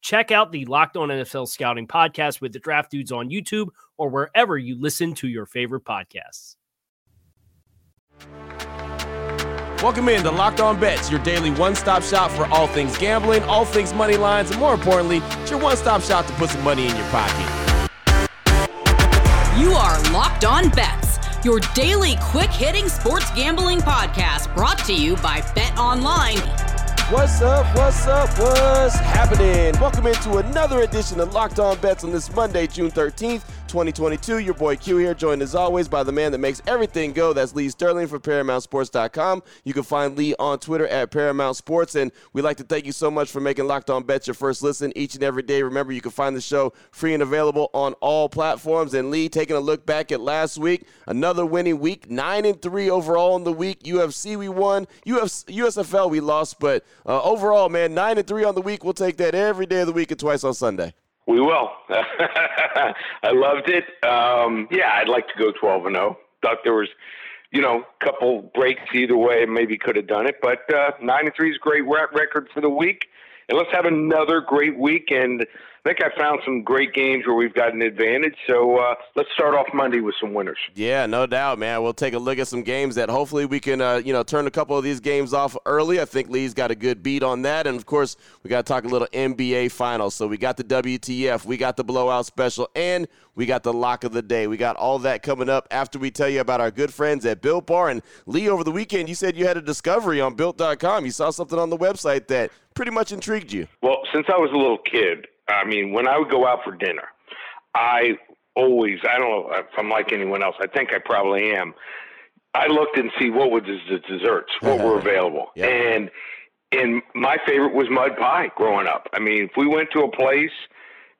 Check out the Locked On NFL Scouting podcast with the draft dudes on YouTube or wherever you listen to your favorite podcasts. Welcome in to Locked On Bets, your daily one stop shop for all things gambling, all things money lines, and more importantly, it's your one stop shop to put some money in your pocket. You are Locked On Bets, your daily quick hitting sports gambling podcast brought to you by Bet Online. What's up? What's up? What's happening? Welcome into another edition of Locked On Bets on this Monday, June 13th. 2022. Your boy Q here, joined as always by the man that makes everything go. That's Lee Sterling from ParamountSports.com. You can find Lee on Twitter at Paramount Sports. And we'd like to thank you so much for making Locked On Bets your first listen each and every day. Remember, you can find the show free and available on all platforms. And Lee, taking a look back at last week, another winning week, 9 and 3 overall in the week. UFC, we won. USFL, we lost. But uh, overall, man, 9 and 3 on the week. We'll take that every day of the week and twice on Sunday. We will. I loved it. Um, yeah, I'd like to go 12 and 0. Thought there was, you know, a couple breaks either way. Maybe could have done it, but uh, nine and three is a great record for the week. And let's have another great week. And I think I found some great games where we've got an advantage. So uh, let's start off Monday with some winners. Yeah, no doubt, man. We'll take a look at some games that hopefully we can, uh, you know, turn a couple of these games off early. I think Lee's got a good beat on that, and of course, we got to talk a little NBA Finals. So we got the WTF, we got the blowout special, and we got the lock of the day. We got all that coming up after we tell you about our good friends at Built Bar. And Lee, over the weekend, you said you had a discovery on Built.com. You saw something on the website that pretty much intrigued you. Well, since I was a little kid. I mean, when I would go out for dinner, I always, I don't know if I'm like anyone else. I think I probably am. I looked and see what was the desserts, what were available. Yep. And and my favorite was mud pie growing up. I mean, if we went to a place,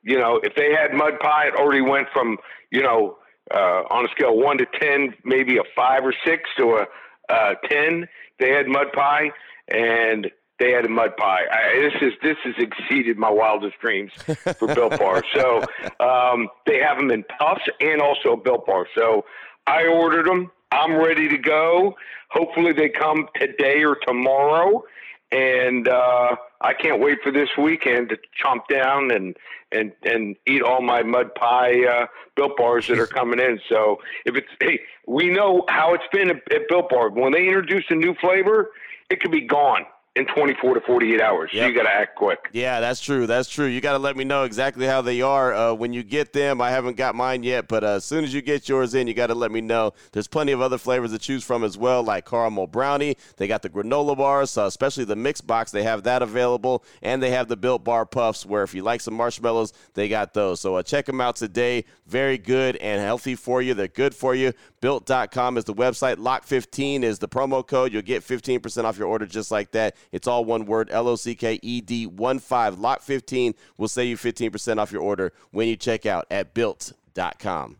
you know, if they had mud pie, it already went from, you know, uh, on a scale of one to ten, maybe a five or six to a uh, ten. They had mud pie, and they had a mud pie. I, this is this has exceeded my wildest dreams for Built Bar. So um, they have them in puffs and also Built Bar. So I ordered them. I'm ready to go. Hopefully they come today or tomorrow, and uh, I can't wait for this weekend to chomp down and and and eat all my mud pie uh, Built Bars that are coming in. So if it's hey, we know how it's been at, at Built Bar. When they introduce a new flavor, it could be gone in 24 to 48 hours. Yep. So you got to act quick. Yeah, that's true. That's true. You got to let me know exactly how they are uh, when you get them. I haven't got mine yet, but uh, as soon as you get yours in, you got to let me know. There's plenty of other flavors to choose from as well, like caramel brownie. They got the granola bars, uh, especially the mix box. They have that available, and they have the built bar puffs. Where if you like some marshmallows, they got those. So uh, check them out today. Very good and healthy for you. They're good for you. Built.com is the website. Lock15 is the promo code. You'll get 15% off your order just like that. It's all one word L O C K E D 1 5. Lock 15 will save you 15% off your order when you check out at built.com.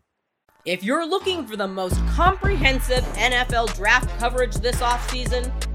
If you're looking for the most comprehensive NFL draft coverage this offseason,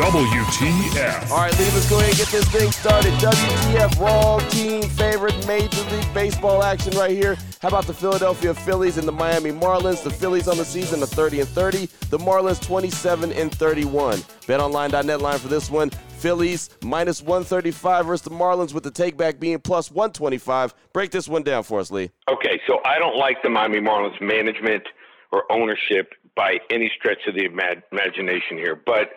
WTF. All right, Lee, let's go ahead and get this thing started. WTF, wrong team favorite Major League Baseball action right here. How about the Philadelphia Phillies and the Miami Marlins? The Phillies on the season are 30 and 30. The Marlins 27 and 31. BetOnline.net line for this one. Phillies minus 135 versus the Marlins with the takeback being plus 125. Break this one down for us, Lee. Okay, so I don't like the Miami Marlins management or ownership by any stretch of the imag- imagination here, but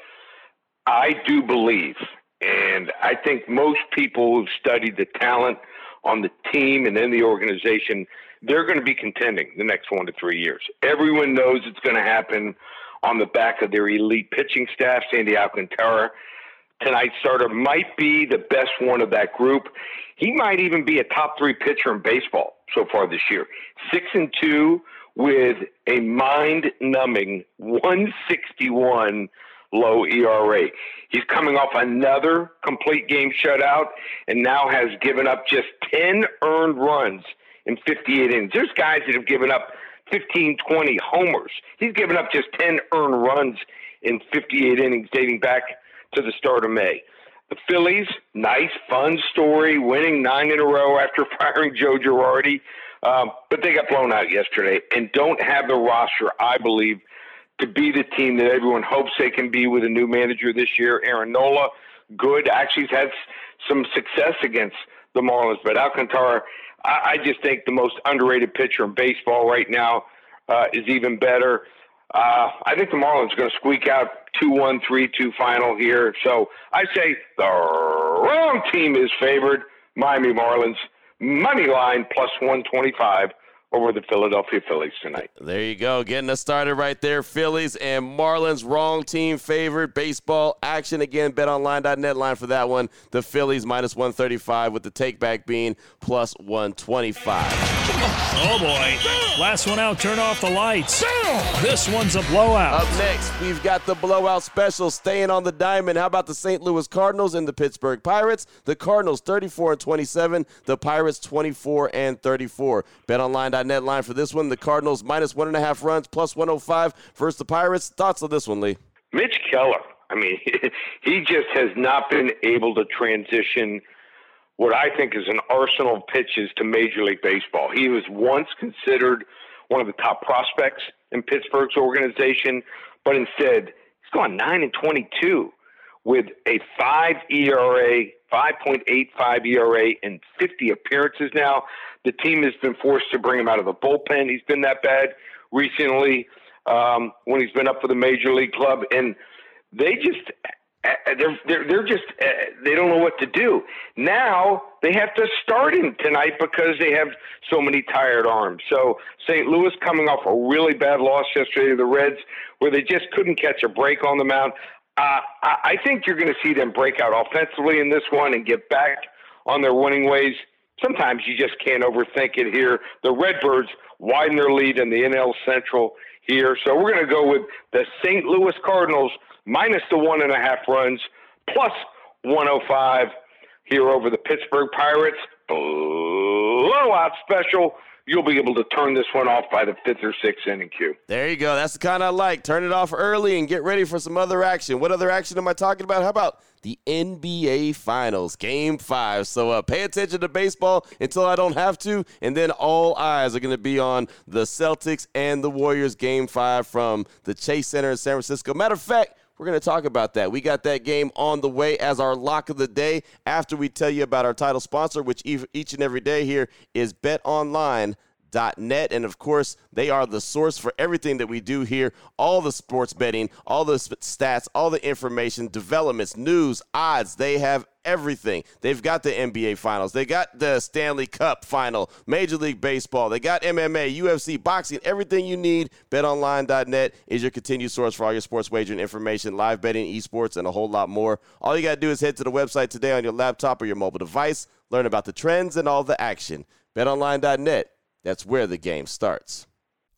I do believe, and I think most people who've studied the talent on the team and in the organization, they're going to be contending the next one to three years. Everyone knows it's going to happen on the back of their elite pitching staff. Sandy Alcantara, tonight's starter, might be the best one of that group. He might even be a top three pitcher in baseball so far this year. Six and two with a mind numbing 161 low ERA. He's coming off another complete game shutout and now has given up just 10 earned runs in 58 innings. There's guys that have given up 15, 20 homers. He's given up just 10 earned runs in 58 innings dating back to the start of May. The Phillies, nice, fun story, winning nine in a row after firing Joe Girardi. Um, but they got blown out yesterday and don't have the roster, I believe, to be the team that everyone hopes they can be with a new manager this year. Aaron Nola, good. Actually, he's had some success against the Marlins, but Alcantara, I, I just think the most underrated pitcher in baseball right now uh, is even better. Uh, I think the Marlins are going to squeak out 2 1, 3 2 final here. So I say the wrong team is favored. Miami Marlins, money line plus 125 over the Philadelphia Phillies tonight. There you go. Getting us started right there. Phillies and Marlins, wrong team favorite. Baseball action again. BetOnline.net line for that one. The Phillies minus 135 with the takeback being plus 125. Oh boy. Last one out, turn off the lights. This one's a blowout. Up next, we've got the blowout special staying on the diamond. How about the St. Louis Cardinals and the Pittsburgh Pirates? The Cardinals 34 and 27, the Pirates 24 and 34. BetOnline.net line for this one. The Cardinals minus one and a half runs, plus 105 versus the Pirates. Thoughts on this one, Lee? Mitch Keller, I mean, he just has not been able to transition what I think is an arsenal of pitches to Major League Baseball. He was once considered one of the top prospects in Pittsburgh's organization, but instead he's gone 9 and 22 with a 5 ERA, 5.85 ERA in 50 appearances now. The team has been forced to bring him out of the bullpen. He's been that bad recently um, when he's been up for the major league club, and they just they're they're they're just uh, they don't know what to do. Now they have to start him tonight because they have so many tired arms. So St. Louis coming off a really bad loss yesterday to the Reds, where they just couldn't catch a break on the mound. Uh, I think you're going to see them break out offensively in this one and get back on their winning ways. Sometimes you just can't overthink it here. The Redbirds widen their lead in the NL Central here, so we're going to go with the St. Louis Cardinals minus the one and a half runs, plus 105 here over the Pittsburgh Pirates. Blowout special. You'll be able to turn this one off by the fifth or sixth inning Q. There you go. That's the kind I like. Turn it off early and get ready for some other action. What other action am I talking about? How about the NBA Finals, Game 5. So uh, pay attention to baseball until I don't have to, and then all eyes are going to be on the Celtics and the Warriors, Game 5 from the Chase Center in San Francisco. Matter of fact, we're going to talk about that. We got that game on the way as our lock of the day after we tell you about our title sponsor, which each and every day here is BetOnline.net. betonline.net. And of course, they are the source for everything that we do here all the sports betting, all the stats, all the information, developments, news, odds. They have everything. They've got the NBA Finals. They got the Stanley Cup Final, Major League Baseball. They got MMA, UFC, boxing, everything you need. BetOnline.net is your continued source for all your sports wagering information, live betting, esports, and a whole lot more. All you got to do is head to the website today on your laptop or your mobile device. Learn about the trends and all the action. BetOnline.net. That's where the game starts.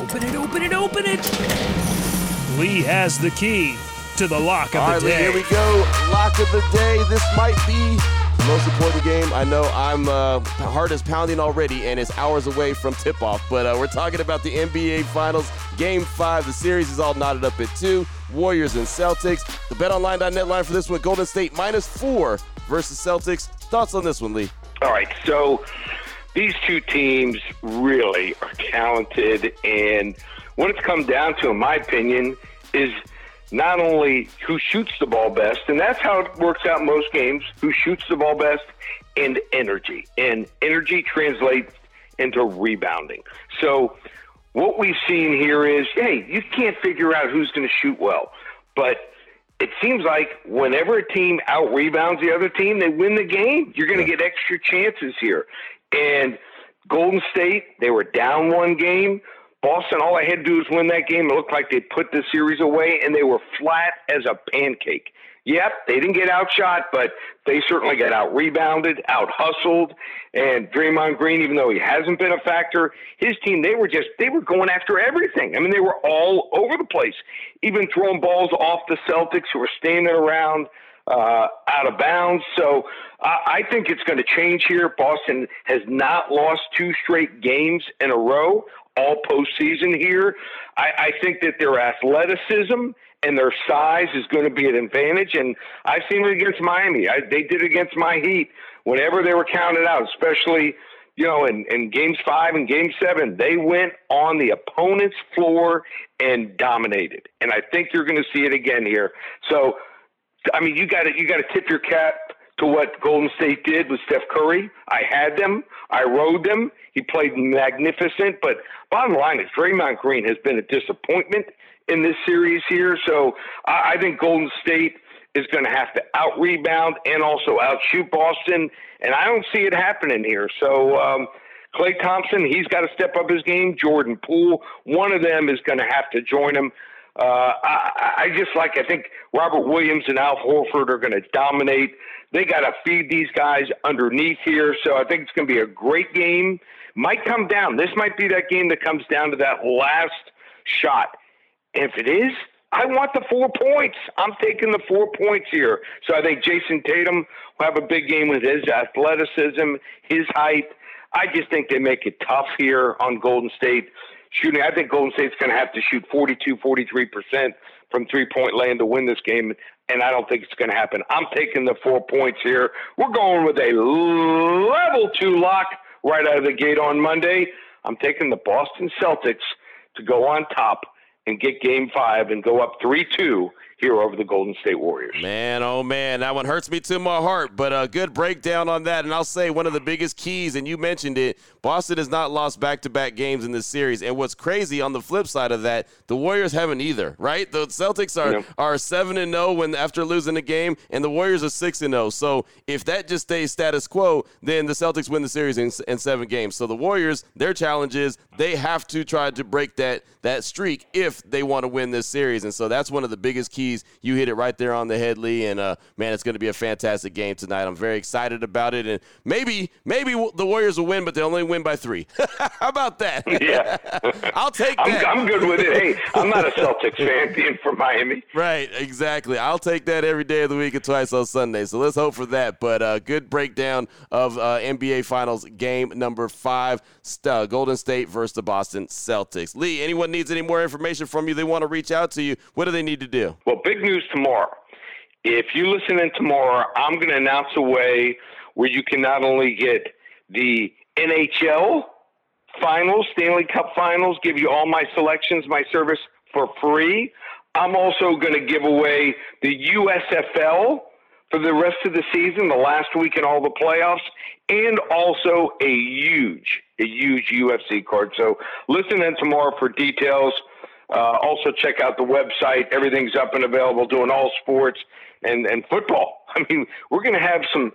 Open it, open it, open it. Lee has the key to the lock of All the right, Lee, day. here we go. Lock of the day. This might be the most important game. I know I'm uh, heart is pounding already, and it's hours away from tip off. But uh, we're talking about the NBA Finals, Game Five. The series is all knotted up at two. Warriors and Celtics. The BetOnline.net line for this one: Golden State minus four versus Celtics. Thoughts on this one, Lee? All right, so these two teams really are talented, and what it's come down to, in my opinion, is not only who shoots the ball best, and that's how it works out in most games, who shoots the ball best, and energy. And energy translates into rebounding. So what we've seen here is, hey, you can't figure out who's going to shoot well, but it seems like whenever a team out rebounds the other team, they win the game. You're going to get extra chances here. And Golden State, they were down one game. Boston, all they had to do was win that game. It looked like they put the series away, and they were flat as a pancake. Yep, they didn't get outshot, but they certainly got out rebounded, out hustled. And Draymond Green, even though he hasn't been a factor, his team, they were just, they were going after everything. I mean, they were all over the place, even throwing balls off the Celtics who were standing around uh, out of bounds. So uh, I think it's going to change here. Boston has not lost two straight games in a row, all postseason here. I, I think that their athleticism and their size is going to be an advantage. And I've seen it against Miami. I, they did it against my Heat whenever they were counted out, especially you know in, in games five and game seven. They went on the opponent's floor and dominated. And I think you're going to see it again here. So I mean, you got to you got to tip your cap to what Golden State did with Steph Curry. I had them. I rode them. He played magnificent. But bottom line is, Draymond Green has been a disappointment in this series here. So I, I think Golden State is going to have to out rebound and also outshoot Boston. And I don't see it happening here. So. Um, Klay Thompson, he's got to step up his game. Jordan Poole, one of them is going to have to join him. Uh, I, I just like, I think Robert Williams and Al Horford are going to dominate. They got to feed these guys underneath here. So I think it's going to be a great game. Might come down. This might be that game that comes down to that last shot. If it is, I want the four points. I'm taking the four points here. So I think Jayson Tatum will have a big game with his athleticism, his height. I just think they make it tough here on Golden State shooting. I think Golden State's going to have to shoot 42, 43% from three point land to win this game, and I don't think it's going to happen. I'm taking the four points here. We're going with a level two lock right out of the gate on Monday. I'm taking the Boston Celtics to go on top and get game five and go up 3 2 here over the Golden State Warriors. Man, oh man, that one hurts me to my heart, but a good breakdown on that. And I'll say one of the biggest keys, and you mentioned it, Boston has not lost back to back games in this series. And what's crazy on the flip side of that, the Warriors haven't either, right? The Celtics are, Yeah. are 7 and 0 when after losing a game, and the Warriors are 6 and 0. So if that just stays status quo, then the Celtics win the series in, in seven games. So the Warriors, their challenge is they have to try to break that that streak if they want to win this series. And so that's one of the biggest keys You hit it right there on the head, Lee. And uh, man, it's going to be a fantastic game tonight. I'm very excited about it. And maybe, maybe the Warriors will win, but they only win by three. How about that? Yeah, I'll take I'm, that. I'm good with it. Hey, I'm not a Celtics fan being from Miami. Right, exactly. I'll take that every day of the week and twice on Sunday. So let's hope for that. But uh, good breakdown of uh, NBA Finals game number five, uh, Golden State versus the Boston Celtics. Lee, anyone needs any more information from you, they want to reach out to you, what do they need to do? Well, big news tomorrow. If you listen in tomorrow, I'm going to announce a way where you can not only get the NHL finals, Stanley Cup finals, give you all my selections, my service for free. I'm also going to give away the USFL for the rest of the season, the last week in all the playoffs, and also a huge, a huge UFC card. So listen in tomorrow for details. Uh, also check out the website. Everything's up and available, doing all sports and, and football. I mean, we're going to have some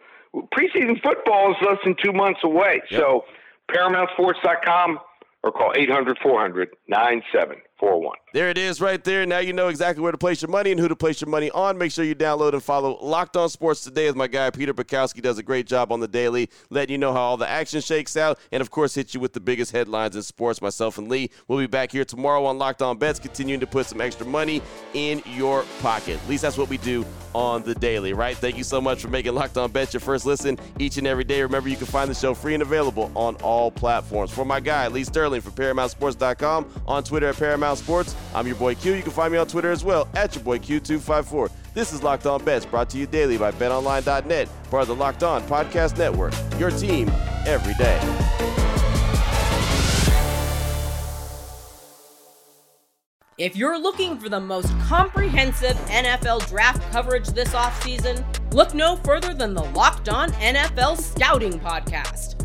preseason football is less than two months away. Yep. So ParamountSports.com or call 800 400 9741. There it is right there. Now you know exactly where to place your money and who to place your money on. Make sure you download and follow Locked On Sports today as my guy Peter Bukowski does a great job on the daily, letting you know how all the action shakes out and, of course, hit you with the biggest headlines in sports. Myself and Lee will be back here tomorrow on Locked On Bets, continuing to put some extra money in your pocket. At least that's what we do on the daily, right? Thank you so much for making Locked On Bets your first listen each and every day. Remember, you can find the show free and available on all platforms. For my guy, Lee Sterling from ParamountSports.com, on Twitter at Paramount Sports, I'm your boy Q. You can find me on Twitter as well at your boy Q254. This is Locked On Bets, brought to you daily by BetOnline.net, part of the Locked On Podcast Network. Your team every day. If you're looking for the most comprehensive NFL draft coverage this offseason, look no further than the Locked On NFL Scouting Podcast.